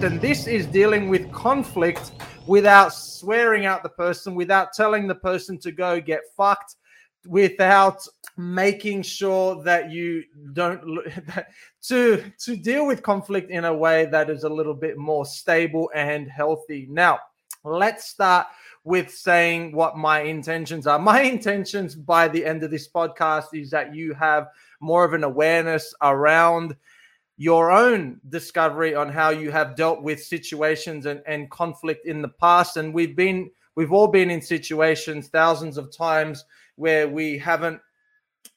And this is dealing with conflict without swearing out the person, without telling the person to go get fucked, without making sure that you don't to to deal with conflict in a way that is a little bit more stable and healthy. Now, let's start with saying what my intentions are. My intentions by the end of this podcast is that you have more of an awareness around your own discovery on how you have dealt with situations and, and conflict in the past. And we've been, we've all been in situations thousands of times where we haven't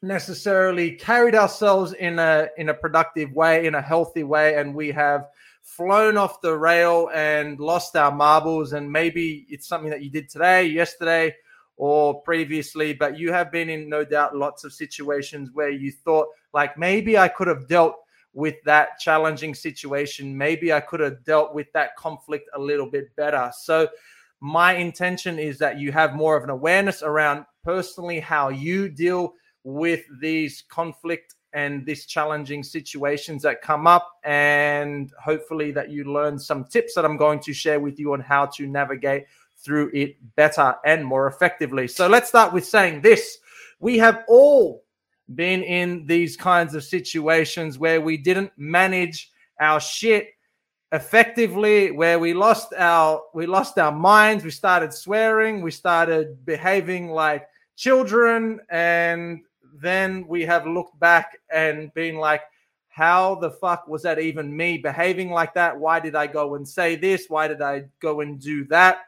necessarily carried ourselves in a in a productive way, in a healthy way, and we have flown off the rail and lost our marbles. And maybe it's something that you did today, yesterday, or previously, but you have been in no doubt lots of situations where you thought, like, maybe I could have dealt with that challenging situation. Maybe I could have dealt with that conflict a little bit better. So, my intention is that you have more of an awareness around personally how you deal with these conflict and these challenging situations that come up and hopefully that you learn some tips that I'm going to share with you on how to navigate through it better and more effectively. So let's start with saying this. We have all been in these kinds of situations where we didn't manage our shit effectively where we lost our we lost our minds we started swearing we started behaving like children and then we have looked back and been like how the fuck was that even me behaving like that? Why did i go and say this? Why did i go and do that?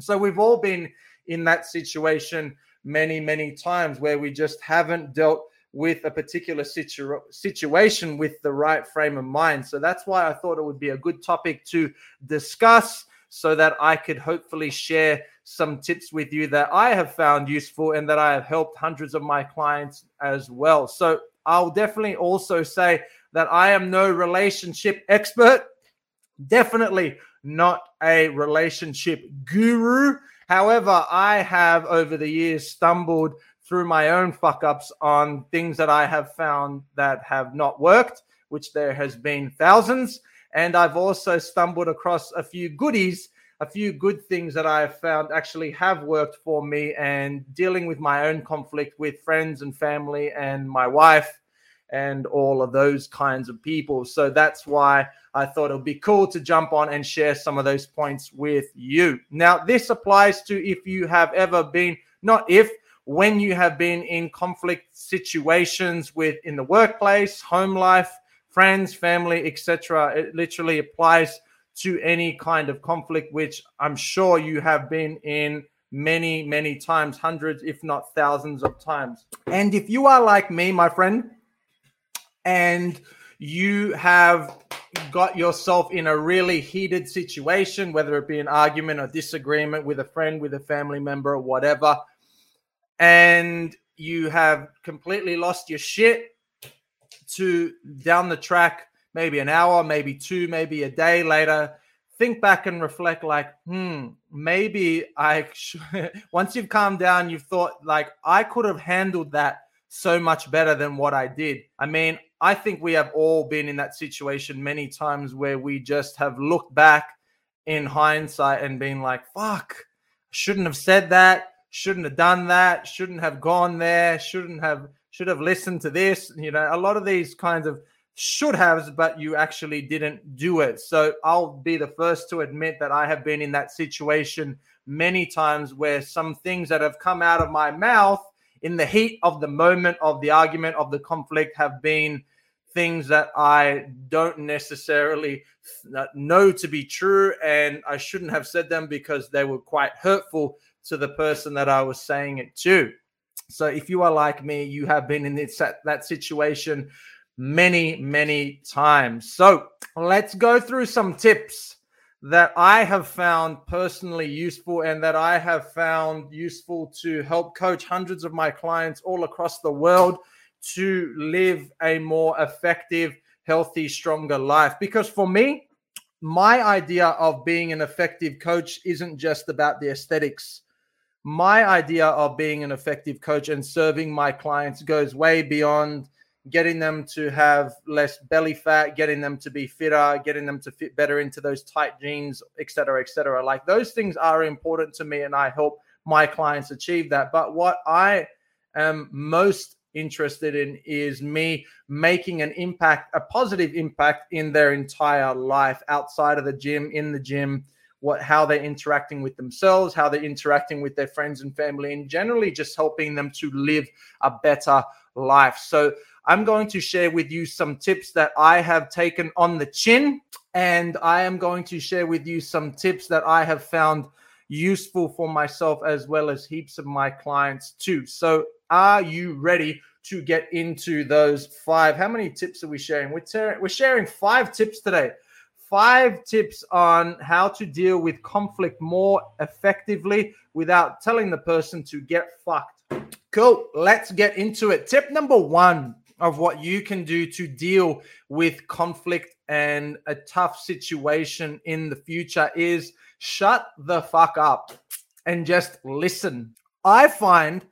So we've all been in that situation many many times where we just haven't dealt with a particular situ- situation with the right frame of mind. So that's why I thought it would be a good topic to discuss so that I could hopefully share some tips with you that I have found useful and that I have helped hundreds of my clients as well. So I'll definitely also say that I am no relationship expert, definitely not a relationship guru. However, I have over the years stumbled through my own fuck ups on things that I have found that have not worked, which there has been thousands. And I've also stumbled across a few goodies, a few good things that I have found actually have worked for me and dealing with my own conflict with friends and family and my wife and all of those kinds of people. So that's why I thought it would be cool to jump on and share some of those points with you. Now, this applies to if you have ever been, not if, when you have been in conflict situations with in the workplace, home life, friends, family, etc. It literally applies to any kind of conflict, which I'm sure you have been in many, many times, hundreds, if not thousands of times. And if you are like me, my friend, and you have got yourself in a really heated situation, whether it be an argument or disagreement with a friend, with a family member, or whatever, and you have completely lost your shit to down the track, maybe an hour, maybe two, maybe a day later, think back and reflect like, hmm, maybe I, once you've calmed down, you've thought like, I could have handled that so much better than what I did. I mean, I think we have all been in that situation many times where we just have looked back in hindsight and been like, fuck, I shouldn't have said that shouldn't have done that, shouldn't have gone there, shouldn't have should have listened to this. You know, a lot of these kinds of should haves, but you actually didn't do it. So I'll be the first to admit that I have been in that situation many times where some things that have come out of my mouth in the heat of the moment of the argument of the conflict have been things that I don't necessarily know to be true and I shouldn't have said them because they were quite hurtful to the person that I was saying it to. So if you are like me, you have been in this, that situation many, many times. So let's go through some tips that I have found personally useful and that I have found useful to help coach hundreds of my clients all across the world to live a more effective, healthy, stronger life. Because for me, my idea of being an effective coach isn't just about the aesthetics. My idea of being an effective coach and serving my clients goes way beyond getting them to have less belly fat, getting them to be fitter, getting them to fit better into those tight jeans, et cetera, et cetera. Like those things are important to me and I help my clients achieve that. But what I am most interested in is me making an impact, a positive impact in their entire life outside of the gym, in the gym, what how they're interacting with themselves, how they're interacting with their friends and family, and generally just helping them to live a better life. So I'm going to share with you some tips that I have taken on the chin, and I am going to share with you some tips that I have found useful for myself as well as heaps of my clients too. So, are you ready to get into those five? How many tips are we sharing? We're, ter- we're sharing five tips today. Five tips on how to deal with conflict more effectively without telling the person to get fucked. Cool. Let's get into it. Tip number one of what you can do to deal with conflict and a tough situation in the future is shut the fuck up and just listen. I find,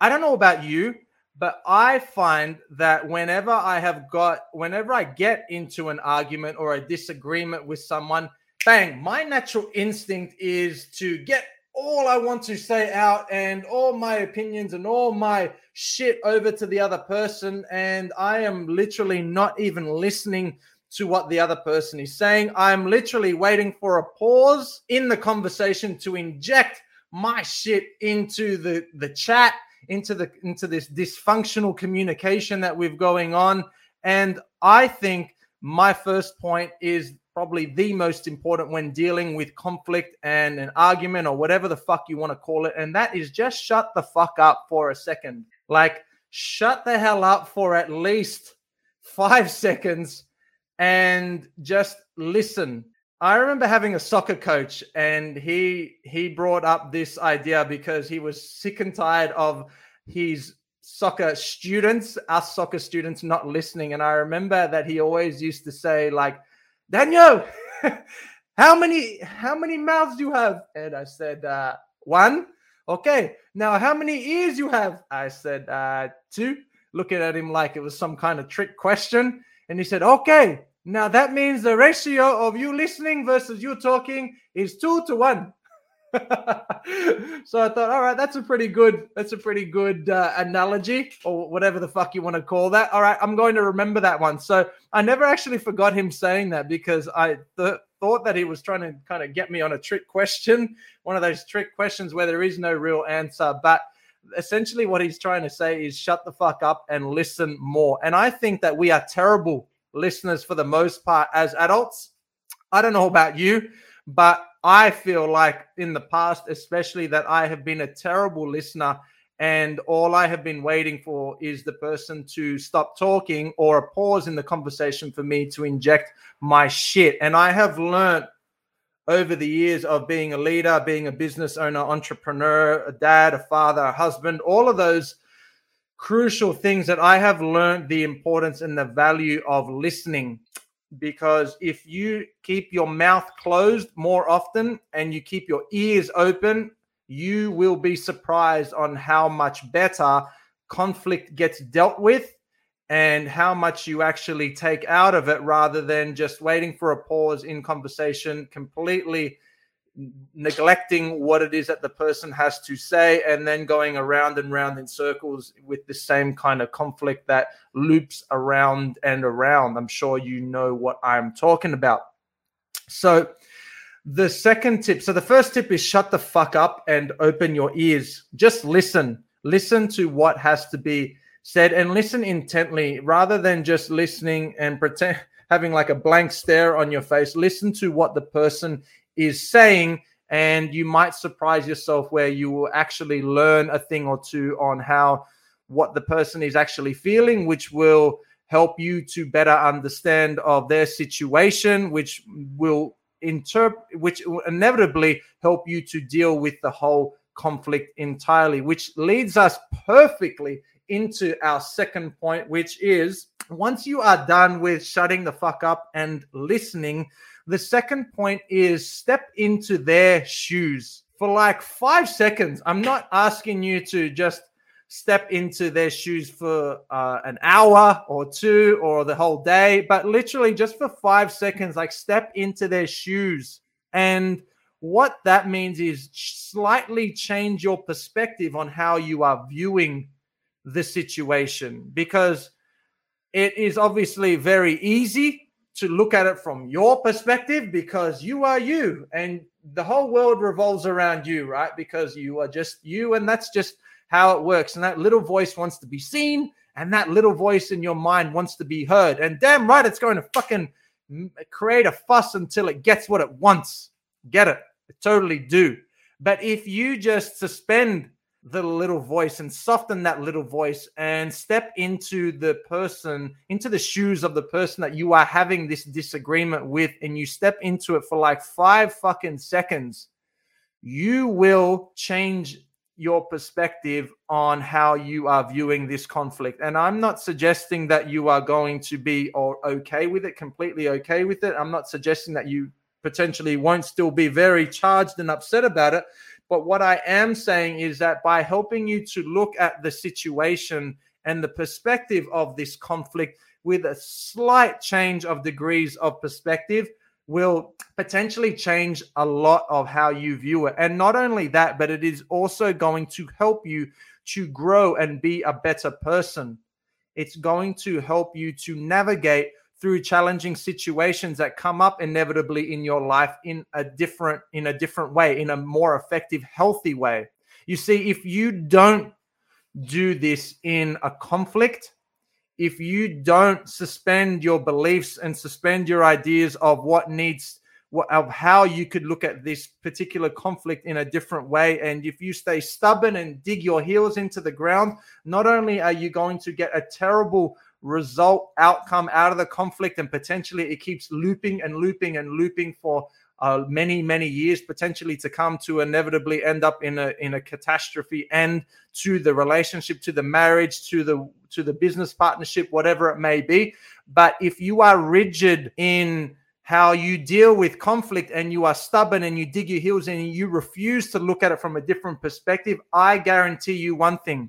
I don't know about you, but I find that whenever I have got, whenever I get into an argument or a disagreement with someone, bang, my natural instinct is to get all I want to say out and all my opinions and all my shit over to the other person. And I am literally not even listening to what the other person is saying. I'm literally waiting for a pause in the conversation to inject my shit into the, the chat, into the into this dysfunctional communication that we've going on. And I think my first point is probably the most important when dealing with conflict and an argument or whatever the fuck you want to call it. And that is just shut the fuck up for a second. Like, shut the hell up for at least five seconds and just listen. I remember having a soccer coach and he he brought up this idea because he was sick and tired of his soccer students, us soccer students not listening. And I remember that he always used to say, like, Daniel, how many how many mouths do you have? And I said, uh, one. Okay. Now how many ears you have? I said, uh, two. Looking at him like it was some kind of trick question. And he said, Okay, now that means the ratio of you listening versus you talking is two to one. so I thought, all right, that's a pretty good, that's a pretty good uh, analogy, or whatever the fuck you want to call that. All right, I'm going to remember that one. So I never actually forgot him saying that because I th- thought that he was trying to kind of get me on a trick question, one of those trick questions where there is no real answer. But essentially, what he's trying to say is shut the fuck up and listen more. And I think that we are terrible listeners for the most part as adults. I don't know about you, but I feel like in the past, especially, that I have been a terrible listener. And all I have been waiting for is the person to stop talking or a pause in the conversation for me to inject my shit. And I have learned over the years of being a leader, being a business owner, entrepreneur, a dad, a father, a husband, all of those crucial things that I have learned the importance and the value of listening. Because if you keep your mouth closed more often and you keep your ears open, you will be surprised on how much better conflict gets dealt with and how much you actually take out of it rather than just waiting for a pause in conversation, completely neglecting what it is that the person has to say and then going around and round in circles with the same kind of conflict that loops around and around. I'm sure you know what I'm talking about. So, the second tip so, the first tip is shut the fuck up and open your ears. Just listen. Listen to what has to be said and listen intently rather than just listening and pretend having like a blank stare on your face. Listen to what the person is saying and you might surprise yourself where you will actually learn a thing or two on how what the person is actually feeling which will help you to better understand of their situation which will interpret, which will inevitably help you to deal with the whole conflict entirely, which leads us perfectly into our second point, which is once you are done with shutting the fuck up and listening, the second point is step into their shoes for like five seconds. I'm not asking you to just step into their shoes for uh, an hour or two or the whole day, but literally just for five seconds, like step into their shoes. And what that means is slightly change your perspective on how you are viewing the situation because it is obviously very easy to look at it from your perspective because you are you and the whole world revolves around you, right? Because you are just you, and that's just how it works. And that little voice wants to be seen, and that little voice in your mind wants to be heard. And damn right, it's going to fucking create a fuss until it gets what it wants. Get it? it totally do. But if you just suspend the little voice and soften that little voice and step into the person, into the shoes of the person that you are having this disagreement with, and you step into it for like five fucking seconds, you will change your perspective on how you are viewing this conflict. And I'm not suggesting that you are going to be or okay with it, completely okay with it. I'm not suggesting that you potentially won't still be very charged and upset about it. But what I am saying is that by helping you to look at the situation and the perspective of this conflict with a slight change of degrees of perspective will potentially change a lot of how you view it. And not only that, but it is also going to help you to grow and be a better person. It's going to help you to navigate through challenging situations that come up inevitably in your life in a different in a different way in a more effective healthy way. You see if you don't do this in a conflict if you don't suspend your beliefs and suspend your ideas of what needs of how you could look at this particular conflict in a different way. And if you stay stubborn and dig your heels into the ground, not only are you going to get a terrible result outcome out of the conflict and potentially it keeps looping and looping and looping for uh, many many years potentially to come to inevitably end up in a in a catastrophe end to the relationship to the marriage to the to the business partnership whatever it may be but if you are rigid in how you deal with conflict and you are stubborn and you dig your heels in and you refuse to look at it from a different perspective i guarantee you one thing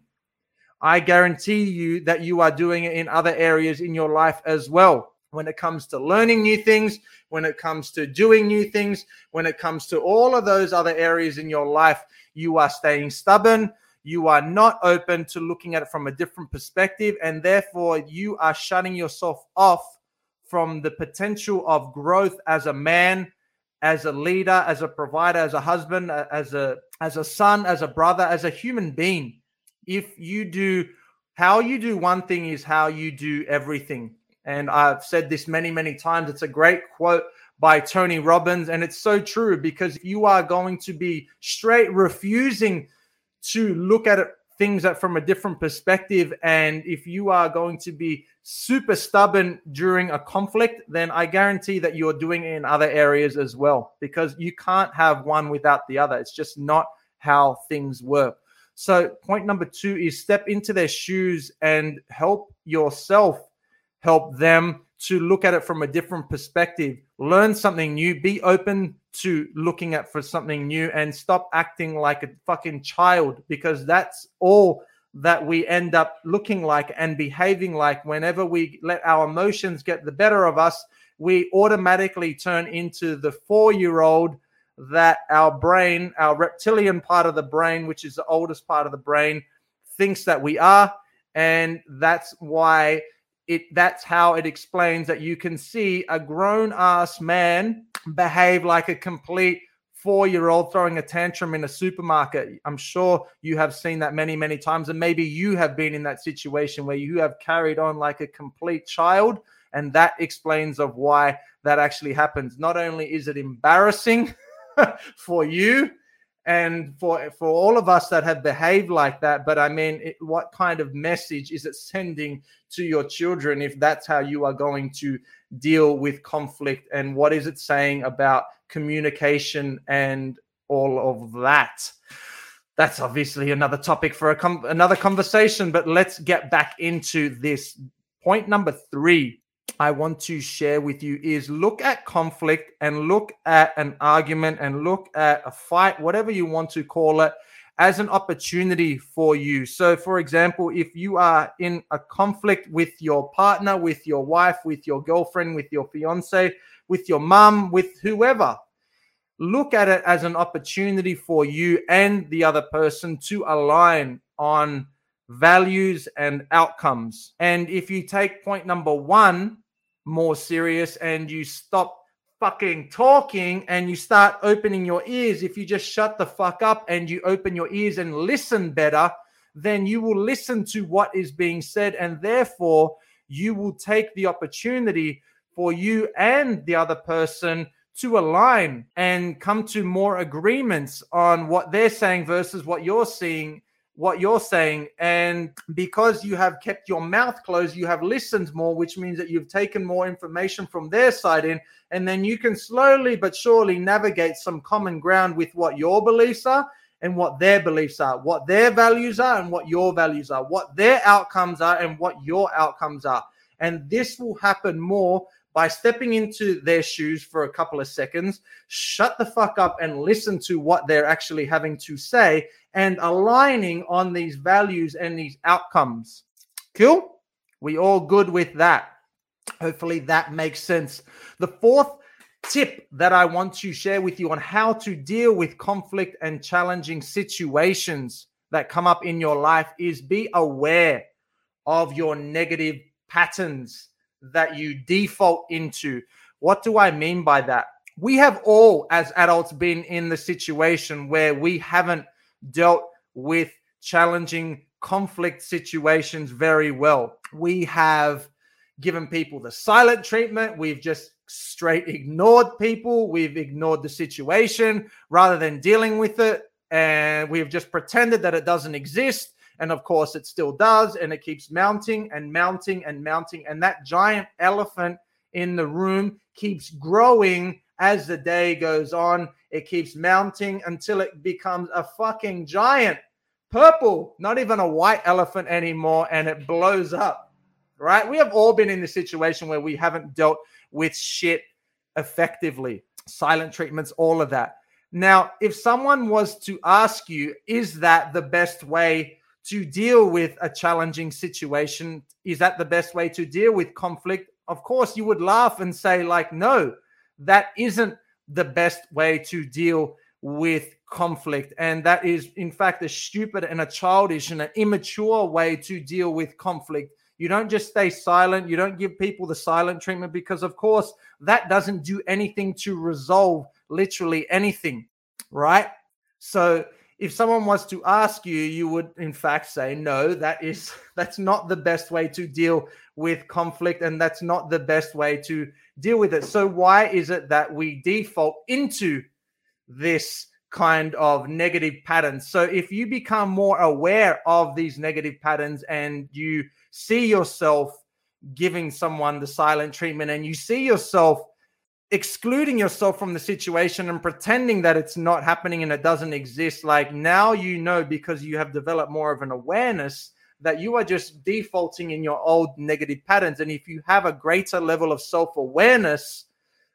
I guarantee you that you are doing it in other areas in your life as well. When it comes to learning new things, when it comes to doing new things, when it comes to all of those other areas in your life, you are staying stubborn. You are not open to looking at it from a different perspective. And therefore, you are shutting yourself off from the potential of growth as a man, as a leader, as a provider, as a husband, as a as a son, as a brother, as a human being if you do how you do one thing is how you do everything. And I've said this many, many times. It's a great quote by Tony Robbins. And it's so true because you are going to be straight refusing to look at it, things that from a different perspective. And if you are going to be super stubborn during a conflict, then I guarantee that you're doing it in other areas as well because you can't have one without the other. It's just not how things work. So, point number two is step into their shoes and help yourself help them to look at it from a different perspective. Learn something new, be open to looking at for something new, and stop acting like a fucking child because that's all that we end up looking like and behaving like whenever we let our emotions get the better of us we automatically turn into the four year old that our brain, our reptilian part of the brain, which is the oldest part of the brain, thinks that we are. And that's why it that's how it explains that you can see a grown ass man behave like a complete four year old throwing a tantrum in a supermarket. I'm sure you have seen that many, many times. And maybe you have been in that situation where you have carried on like a complete child. And that explains of why that actually happens. Not only is it embarrassing, for you and for for all of us that have behaved like that but i mean it, what kind of message is it sending to your children if that's how you are going to deal with conflict and what is it saying about communication and all of that. That's obviously another topic for a com- another conversation, but let's get back into this. Point number three I want to share with you is look at conflict and look at an argument and look at a fight, whatever you want to call it, as an opportunity for you. So, for example, if you are in a conflict with your partner, with your wife, with your girlfriend, with your fiance, with your mom, with whoever, look at it as an opportunity for you and the other person to align on values and outcomes. And if you take point number one more serious and you stop fucking talking and you start opening your ears, if you just shut the fuck up and you open your ears and listen better, then you will listen to what is being said and therefore you will take the opportunity for you and the other person to align and come to more agreements on what they're saying versus what you're seeing what you're saying and because you have kept your mouth closed you have listened more which means that you've taken more information from their side in and then you can slowly but surely navigate some common ground with what your beliefs are and what their beliefs are what their values are and what your values are what their outcomes are and what your outcomes are. And this will happen more by stepping into their shoes for a couple of seconds, shut the fuck up and listen to what they're actually having to say and aligning on these values and these outcomes. Cool? We all good with that. Hopefully that makes sense. The fourth tip that I want to share with you on how to deal with conflict and challenging situations that come up in your life is be aware of your negative patterns that you default into. What do I mean by that? We have all, as adults, been in the situation where we haven't dealt with challenging conflict situations very well. We have given people the silent treatment. We've just straight ignored people. We've ignored the situation rather than dealing with it. And we've just pretended that it doesn't exist. And of course, it still does. And it keeps mounting and mounting and mounting. And that giant elephant in the room keeps growing as the day goes on. It keeps mounting until it becomes a fucking giant purple, not even a white elephant anymore. And it blows up. Right? We have all been in the situation where we haven't dealt with shit effectively. Silent treatments, all of that. Now, if someone was to ask you, is that the best way to deal with a challenging situation? Is that the best way to deal with conflict? Of course, you would laugh and say, like, no, that isn't the best way to deal with conflict. And that is, in fact, a stupid and a childish and an immature way to deal with conflict. You don't just stay silent. You don't give people the silent treatment because, of course, that doesn't do anything to resolve literally anything, right? So, if someone was to ask you you would in fact say no that is that's not the best way to deal with conflict and that's not the best way to deal with it. So why is it that we default into this kind of negative patterns? So if you become more aware of these negative patterns and you see yourself giving someone the silent treatment and you see yourself excluding yourself from the situation and pretending that it's not happening and it doesn't exist. Like now you know because you have developed more of an awareness that you are just defaulting in your old negative patterns. And if you have a greater level of self-awareness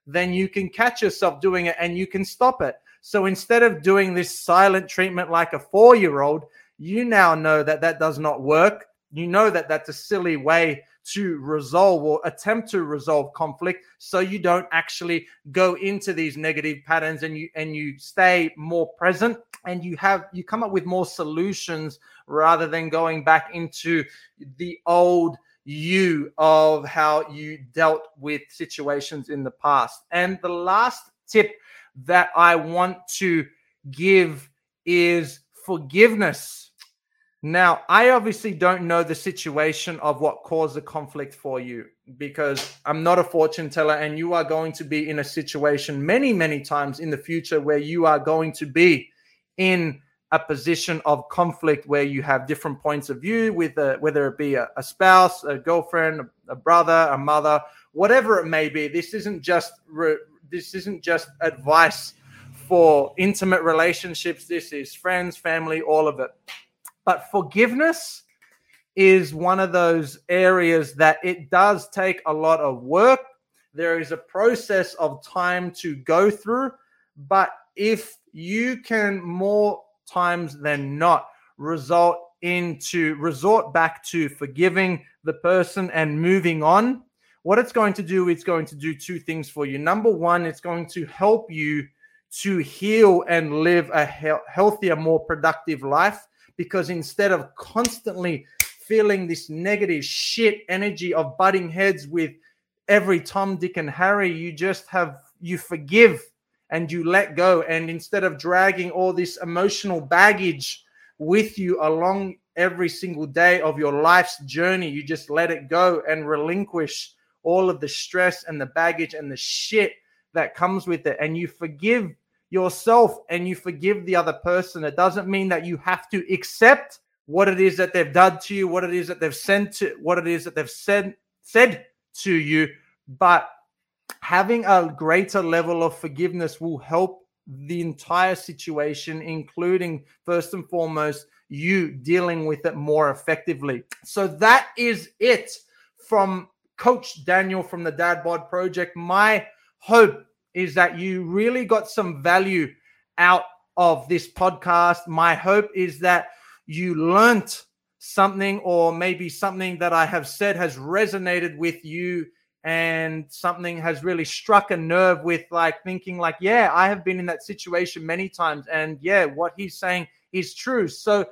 then you can catch yourself doing it and you can stop it. So instead of doing this silent treatment like a 4-year-old you now know that that does not work. You know that that's a silly way to resolve or attempt to resolve conflict so you don't actually go into these negative patterns and you and you stay more present and you have you come up with more solutions rather than going back into the old you of how you dealt with situations in the past. And the last tip that i want to give is forgiveness now, I obviously don't know the situation of what caused the conflict for you because I'm not a fortune teller, and you are going to be in a situation many, many times in the future where you are going to be in a position of conflict where you have different points of view with a, whether it be a, a spouse, a girlfriend, a brother, a mother, whatever it may be. This isn't just re- this isn't just advice for intimate relationships. This is friends, family, all of it. But forgiveness is one of those areas that it does take a lot of work. There is a process of time to go through. But if you can more times than not result into resort back to forgiving the person and moving on, what it's going to do, it's going to do two things for you. Number one, it's going to help you to heal and live a he- healthier, more productive life because instead of constantly feeling this negative shit energy of butting heads with every Tom, Dick, and Harry, you just have, you forgive and you let go. And instead of dragging all this emotional baggage with you along every single day of your life's journey, you just let it go and relinquish all of the stress and the baggage and the shit that comes with it. And you forgive yourself and you forgive the other person. It doesn't mean that you have to accept what it is that they've done to you, what it is that they've sent to, what it is that they've said said to you. But having a greater level of forgiveness will help the entire situation, including first and foremost you dealing with it more effectively. So that is it from Coach Daniel from the Dad Bod Project. My hope is that you really got some value out of this podcast. My hope is that you learned something, or maybe something that I have said has resonated with you, and something has really struck a nerve with like thinking, like, yeah, I have been in that situation many times, and yeah, what he's saying is true. So,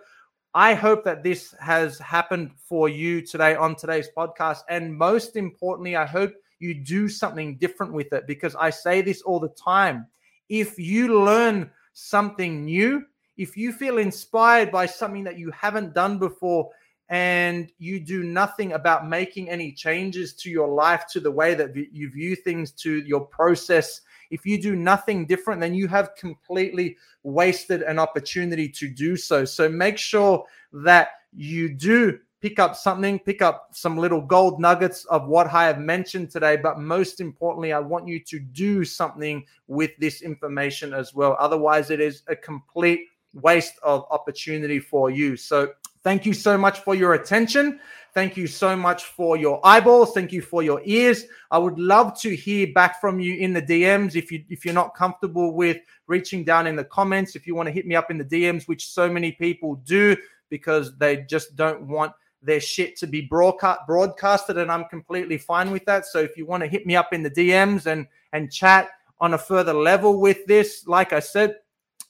I hope that this has happened for you today on today's podcast. And most importantly, I hope you do something different with it because I say this all the time. If you learn something new, if you feel inspired by something that you haven't done before and you do nothing about making any changes to your life, to the way that you view things, to your process, if you do nothing different, then you have completely wasted an opportunity to do so. So make sure that you do pick up something, pick up some little gold nuggets of what I have mentioned today. But most importantly, I want you to do something with this information as well. Otherwise, it is a complete waste of opportunity for you. So thank you so much for your attention. Thank you so much for your eyeballs. Thank you for your ears. I would love to hear back from you in the DMs if you if you're not comfortable with reaching down in the comments. If you want to hit me up in the DMs, which so many people do because they just don't want their shit to be broadcast broadcasted, and I'm completely fine with that. So if you want to hit me up in the DMs and and chat on a further level with this, like I said,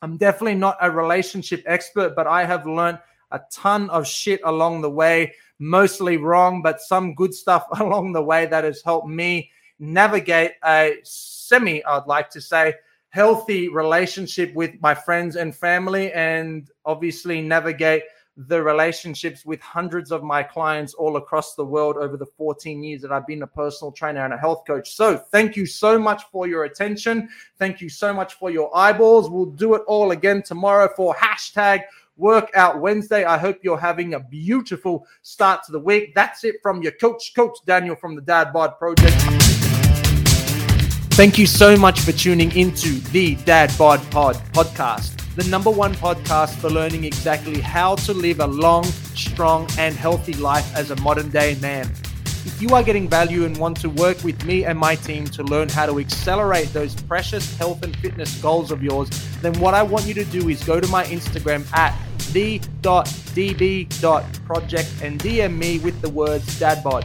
I'm definitely not a relationship expert, but I have learned a ton of shit along the way, mostly wrong, but some good stuff along the way that has helped me navigate a semi, I'd like to say, healthy relationship with my friends and family, and obviously navigate the relationships with hundreds of my clients all across the world over the 14 years that I've been a personal trainer and a health coach. So, thank you so much for your attention. Thank you so much for your eyeballs. We'll do it all again tomorrow for hashtag Workout Wednesday. I hope you're having a beautiful start to the week. That's it from your coach, Coach Daniel from the Dad Bod Project. Thank you so much for tuning into the Dad Bod Pod podcast the number one podcast for learning exactly how to live a long, strong, and healthy life as a modern day man. If you are getting value and want to work with me and my team to learn how to accelerate those precious health and fitness goals of yours, then what I want you to do is go to my Instagram at the.db.project and DM me with the words dadbod.